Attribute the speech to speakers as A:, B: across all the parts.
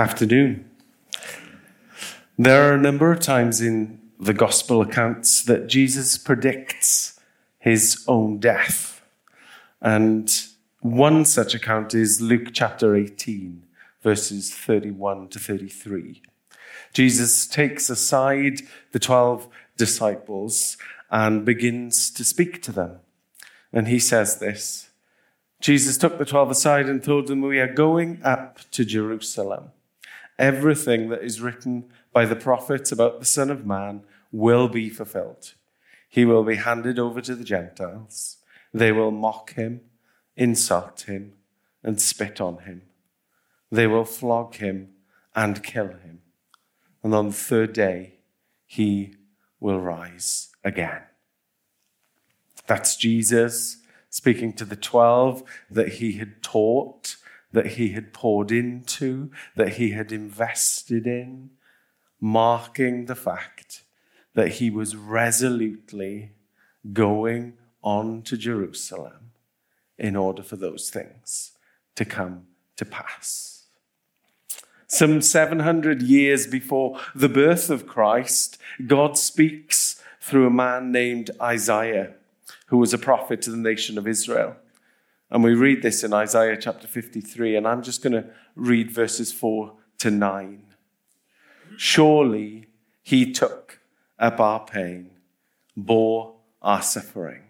A: Afternoon. There are a number of times in the gospel accounts that Jesus predicts his own death. And one such account is Luke chapter 18, verses 31 to 33. Jesus takes aside the 12 disciples and begins to speak to them. And he says this Jesus took the 12 aside and told them, We are going up to Jerusalem everything that is written by the prophets about the Son of Man will be fulfilled. He will be handed over to the Gentiles. They will mock him, insult him, and spit on him. They will flog him and kill him. And on the third day, he will rise again. That's Jesus speaking to the 12 that he had taught that he had poured into, that he had invested in, marking the fact that he was resolutely going on to Jerusalem in order for those things to come to pass. Some 700 years before the birth of Christ, God speaks through a man named Isaiah, who was a prophet to the nation of Israel. And we read this in Isaiah chapter 53, and I'm just going to read verses 4 to 9. Surely he took up our pain, bore our suffering.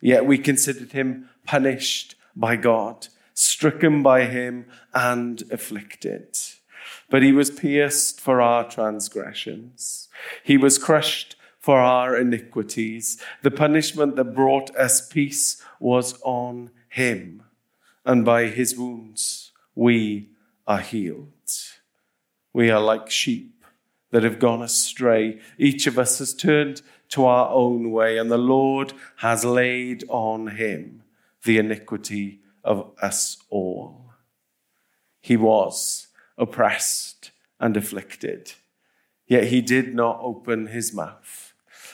A: Yet we considered him punished by God, stricken by him, and afflicted. But he was pierced for our transgressions, he was crushed for our iniquities. The punishment that brought us peace was on him, and by his wounds we are healed. We are like sheep that have gone astray. Each of us has turned to our own way, and the Lord has laid on him the iniquity of us all. He was oppressed and afflicted, yet he did not open his mouth.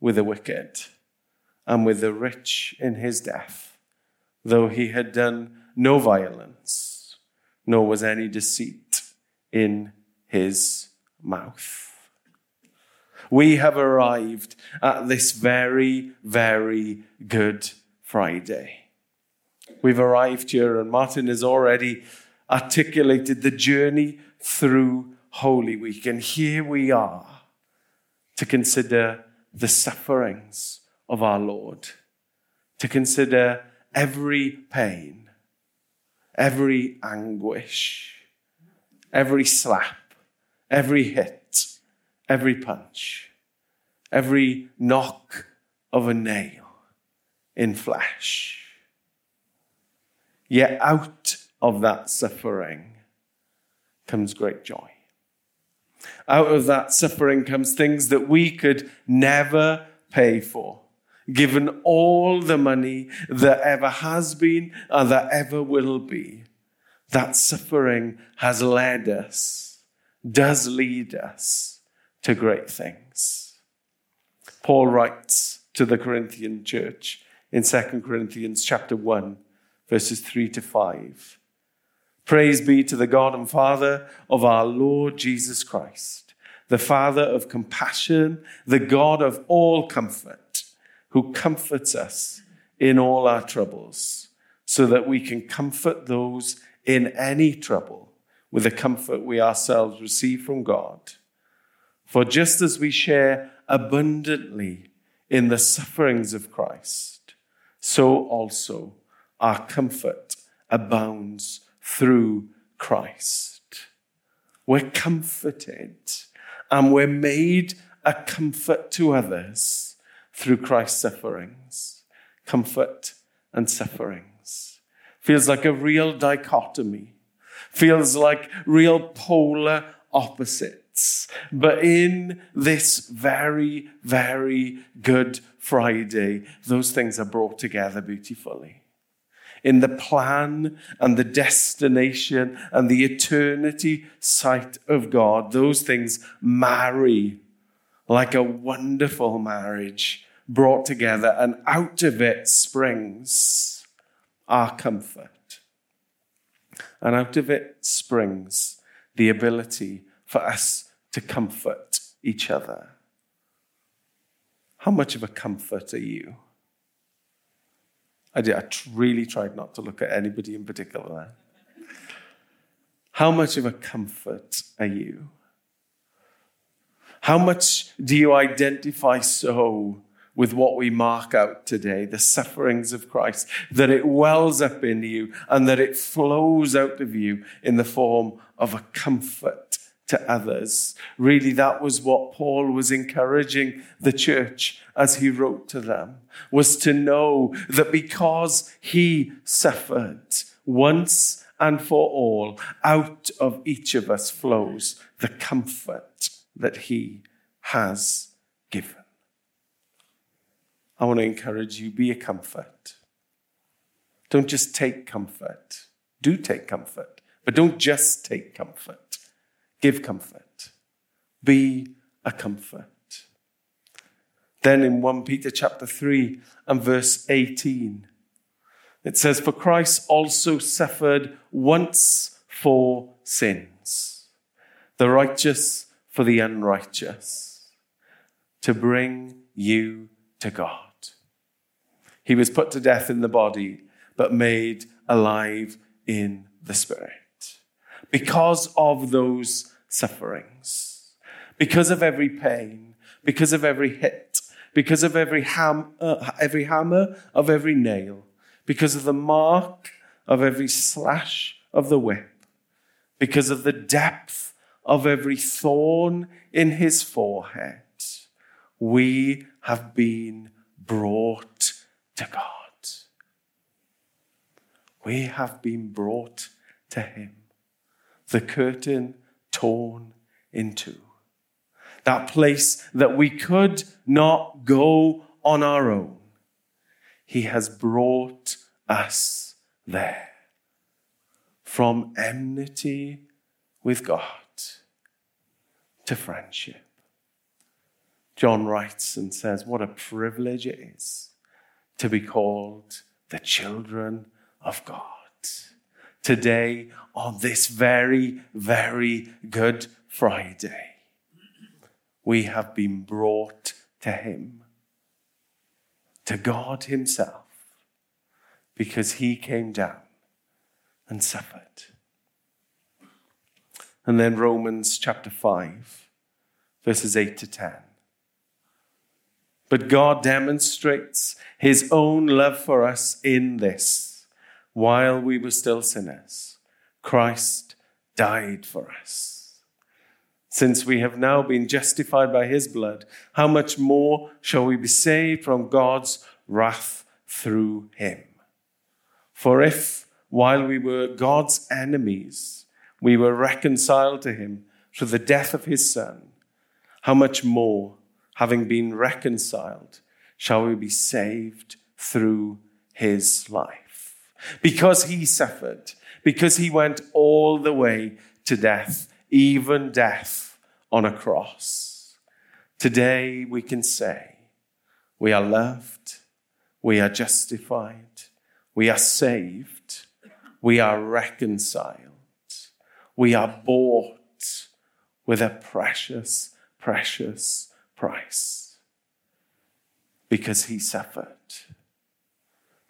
A: with the wicked and with the rich in his death, though he had done no violence, nor was any deceit in his mouth. We have arrived at this very, very good Friday. We've arrived here, and Martin has already articulated the journey through Holy Week. And here we are to consider the sufferings of our Lord, to consider every pain, every anguish, every slap, every hit, every punch, every knock of a nail in flesh. Yet out of that suffering comes great joy. Out of that suffering comes things that we could never pay for, given all the money that ever has been and that ever will be. That suffering has led us, does lead us to great things. Paul writes to the Corinthian church in 2 Corinthians chapter 1, verses 3 to 5. Praise be to the God and Father of our Lord Jesus Christ, the Father of compassion, the God of all comfort, who comforts us in all our troubles, so that we can comfort those in any trouble with the comfort we ourselves receive from God. For just as we share abundantly in the sufferings of Christ, so also our comfort abounds through Christ. We're comforted and we're made a comfort to others through Christ's sufferings. Comfort and sufferings. Feels like a real dichotomy. feels like real polar opposites. But in this very, very good Friday, those things are brought together beautifully. In the plan and the destination and the eternity sight of God, those things marry like a wonderful marriage brought together, and out of it springs our comfort. And out of it springs the ability for us to comfort each other. How much of a comfort are you? I, did, I really tried not to look at anybody in particular. How much of a comfort are you? How much do you identify so with what we mark out today, the sufferings of Christ, that it wells up in you and that it flows out of you in the form of a comfort to others. Really, that was what Paul was encouraging the church as he wrote to them, was to know that because he suffered once and for all, out of each of us flows the comfort that he has given. I want to encourage you be a comfort. Don't just take comfort. Do take comfort, but don't just take comfort. Give comfort. Be a comfort. Then in 1 Peter chapter 3 and verse 18, it says, For Christ also suffered once for sins, the righteous for the unrighteous, to bring you to God. He was put to death in the body, but made alive in the spirit. Because of those sufferings, because of every pain, because of every hit, because of every, ham, uh, every hammer of every nail, because of the mark of every slash of the whip, because of the depth of every thorn in his forehead, we have been brought to God. We have been brought to Him. The curtain torn in two. That place that we could not go on our own. He has brought us there. From enmity with God to friendship. John writes and says, What a privilege it is to be called the children of God. Today, on this very, very good Friday, we have been brought to Him, to God Himself, because He came down and suffered. And then Romans chapter 5, verses 8 to 10. But God demonstrates his own love for us in this. While we were still sinners, Christ died for us. Since we have now been justified by his blood, how much more shall we be saved from God's wrath through him? For if, while we were God's enemies, we were reconciled to him through the death of his son, how much more? having been reconciled, shall we be saved through his life. Because he suffered, because he went all the way to death, even death on a cross. Today we can say we are loved, we are justified, we are saved, we are reconciled, we are bought with a precious, precious price because he suffered,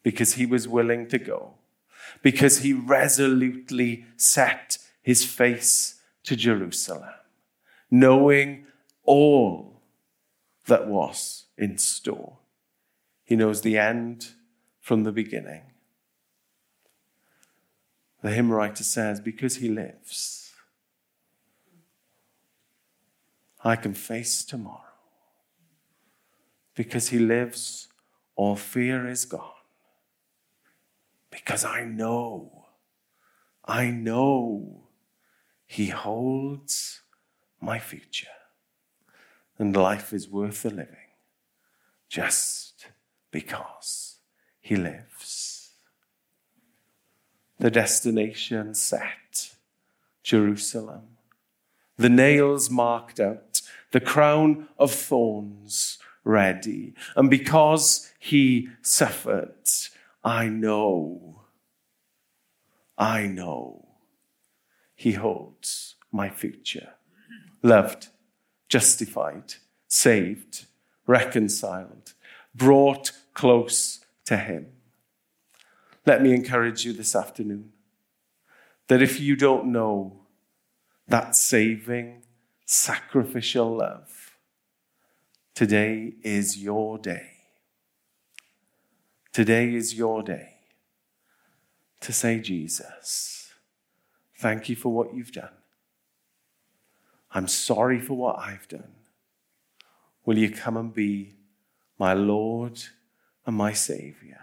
A: because he was willing to go, because he resolutely set his face to Jerusalem, knowing all that was in store. He knows the end from the beginning. The hymn writer says, Because he lives, I can face tomorrow. Because he lives, all fear is gone. Because I know I know He holds my future. And life is worth the living just because He lives. The destination set Jerusalem. The nails marked out, the crown of thorns ready. And because he suffered, I know, I know he holds my future. Loved, justified, saved, reconciled, brought close to him. Let me encourage you this afternoon that if you don't know that saving, sacrificial love, today is your day. Today is your day to say, Jesus, thank you for what you've done. I'm sorry for what I've done. Will you come and be my Lord and my Savior?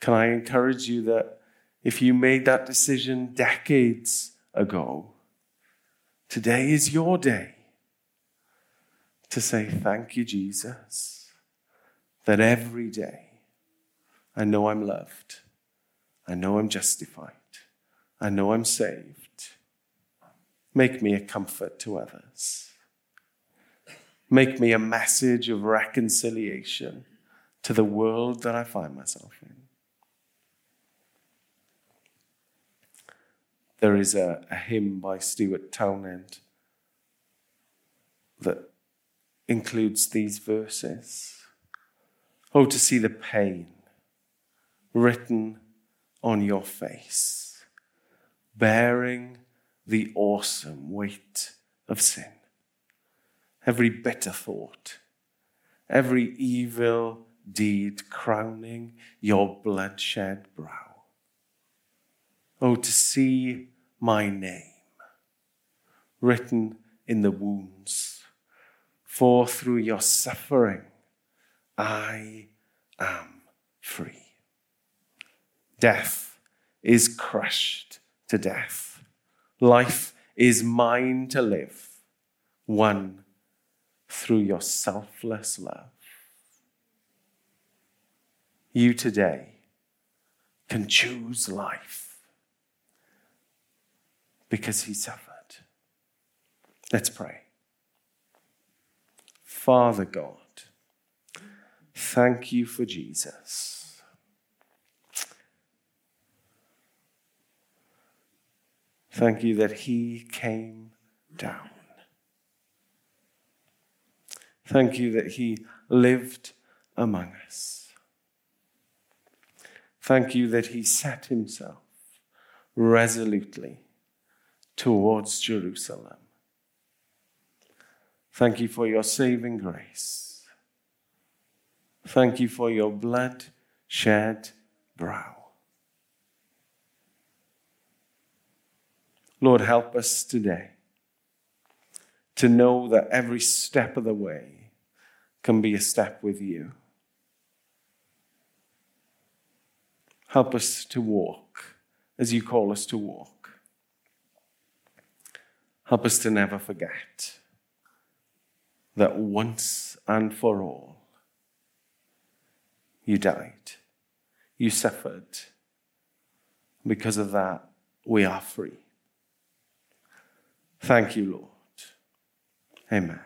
A: Can I encourage you that if you made that decision decades ago, today is your day to say, Thank you, Jesus, that every day I know I'm loved, I know I'm justified, I know I'm saved. Make me a comfort to others. Make me a message of reconciliation to the world that I find myself in. There is a, a hymn by Stuart Townend that includes these verses. Oh, to see the pain written on your face, bearing the awesome weight of sin. Every bitter thought, every evil deed crowning your bloodshed brow. Oh, to see my name written in the wounds, for through your suffering I am free. Death is crushed to death. Life is mine to live, won through your selfless love. You today can choose life because he suffered. Let's pray. Father God, thank you for Jesus. Thank you that he came down. Thank you that he lived among us. Thank you that he set himself resolutely towards Jerusalem. Thank you for your saving grace. Thank you for your blood shed brow. Lord, help us today to know that every step of the way can be a step with you. Help us to walk as you call us to walk. Help us to never forget that once and for all, you died, you suffered. Because of that, we are free. Thank you, Lord. Amen.